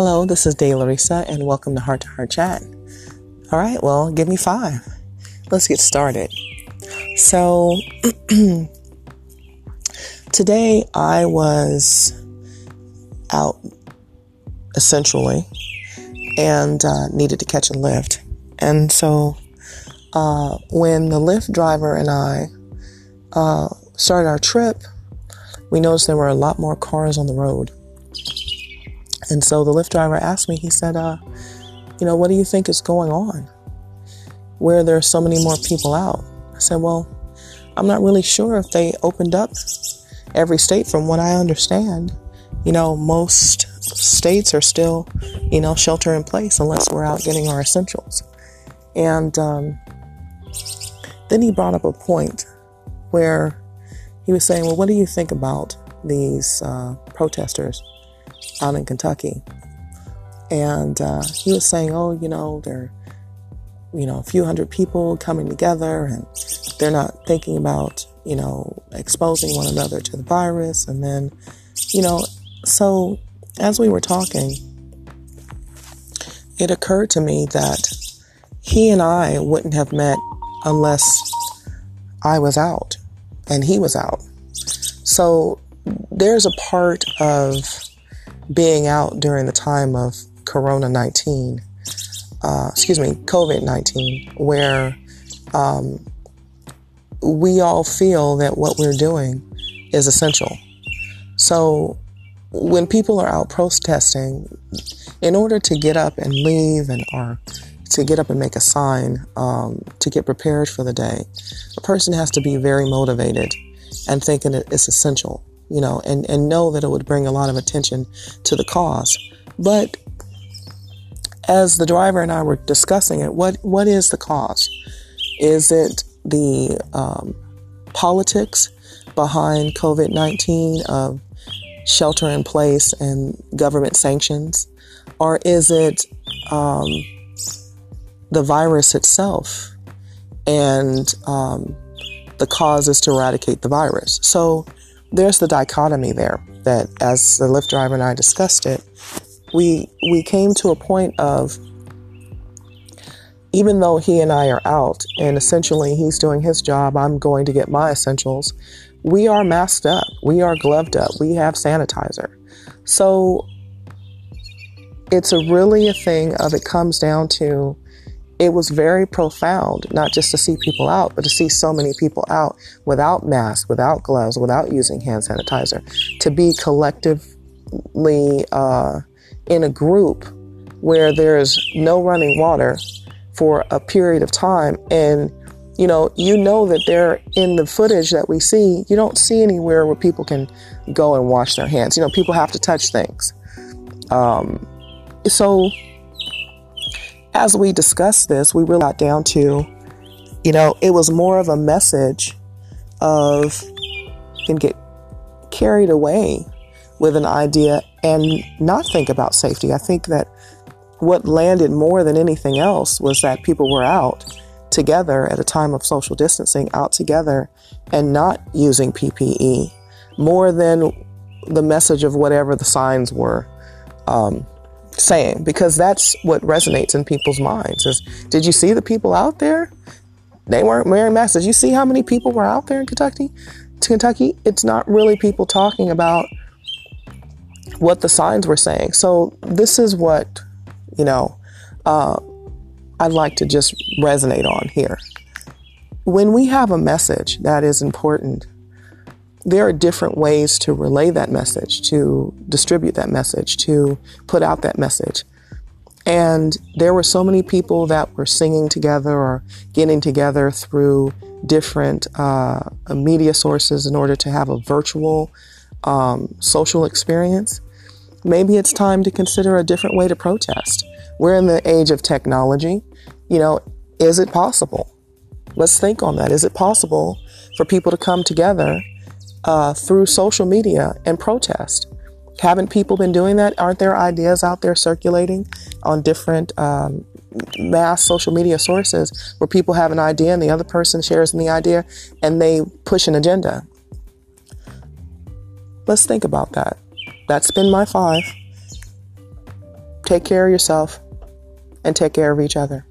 Hello, this is Day Larissa, and welcome to Heart to Heart Chat. All right, well, give me five. Let's get started. So, today I was out essentially and uh, needed to catch a lift. And so, uh, when the Lyft driver and I uh, started our trip, we noticed there were a lot more cars on the road. And so the Lyft driver asked me, he said, uh, you know, what do you think is going on? Where there are so many more people out? I said, well, I'm not really sure if they opened up every state from what I understand. You know, most states are still, you know, shelter in place unless we're out getting our essentials. And um, then he brought up a point where he was saying, well, what do you think about these uh, protesters out in Kentucky. And uh, he was saying, oh, you know, they're, you know, a few hundred people coming together and they're not thinking about, you know, exposing one another to the virus. And then, you know, so as we were talking, it occurred to me that he and I wouldn't have met unless I was out and he was out. So there's a part of being out during the time of Corona 19, uh, excuse me, COVID 19, where um, we all feel that what we're doing is essential. So when people are out protesting, in order to get up and leave and or to get up and make a sign um, to get prepared for the day, a person has to be very motivated and thinking it's essential you know, and, and know that it would bring a lot of attention to the cause. But as the driver and I were discussing it, what, what is the cause? Is it the um, politics behind COVID 19 of shelter in place and government sanctions? Or is it um, the virus itself and um, the cause is to eradicate the virus? So there's the dichotomy there that as the Lyft driver and I discussed it, we we came to a point of even though he and I are out and essentially he's doing his job, I'm going to get my essentials. We are masked up, we are gloved up, we have sanitizer. So it's a really a thing of it comes down to it was very profound, not just to see people out, but to see so many people out without masks, without gloves, without using hand sanitizer, to be collectively uh, in a group where there's no running water for a period of time. And, you know, you know that they're in the footage that we see, you don't see anywhere where people can go and wash their hands. You know, people have to touch things. Um, so, as we discussed this, we really got down to, you know, it was more of a message of can get carried away with an idea and not think about safety. I think that what landed more than anything else was that people were out together at a time of social distancing, out together and not using PPE more than the message of whatever the signs were um, saying because that's what resonates in people's minds is did you see the people out there? They weren't wearing masks. Did you see how many people were out there in kentucky? To kentucky it's not really people talking about what the signs were saying. So this is what you know uh, i'd like to just resonate on here. When we have a message that is important there are different ways to relay that message, to distribute that message, to put out that message. And there were so many people that were singing together or getting together through different uh, media sources in order to have a virtual um, social experience. Maybe it's time to consider a different way to protest. We're in the age of technology. You know, is it possible? Let's think on that. Is it possible for people to come together uh, through social media and protest. Haven't people been doing that? Aren't there ideas out there circulating on different um, mass social media sources where people have an idea and the other person shares the idea and they push an agenda? Let's think about that. That's been my five. Take care of yourself and take care of each other.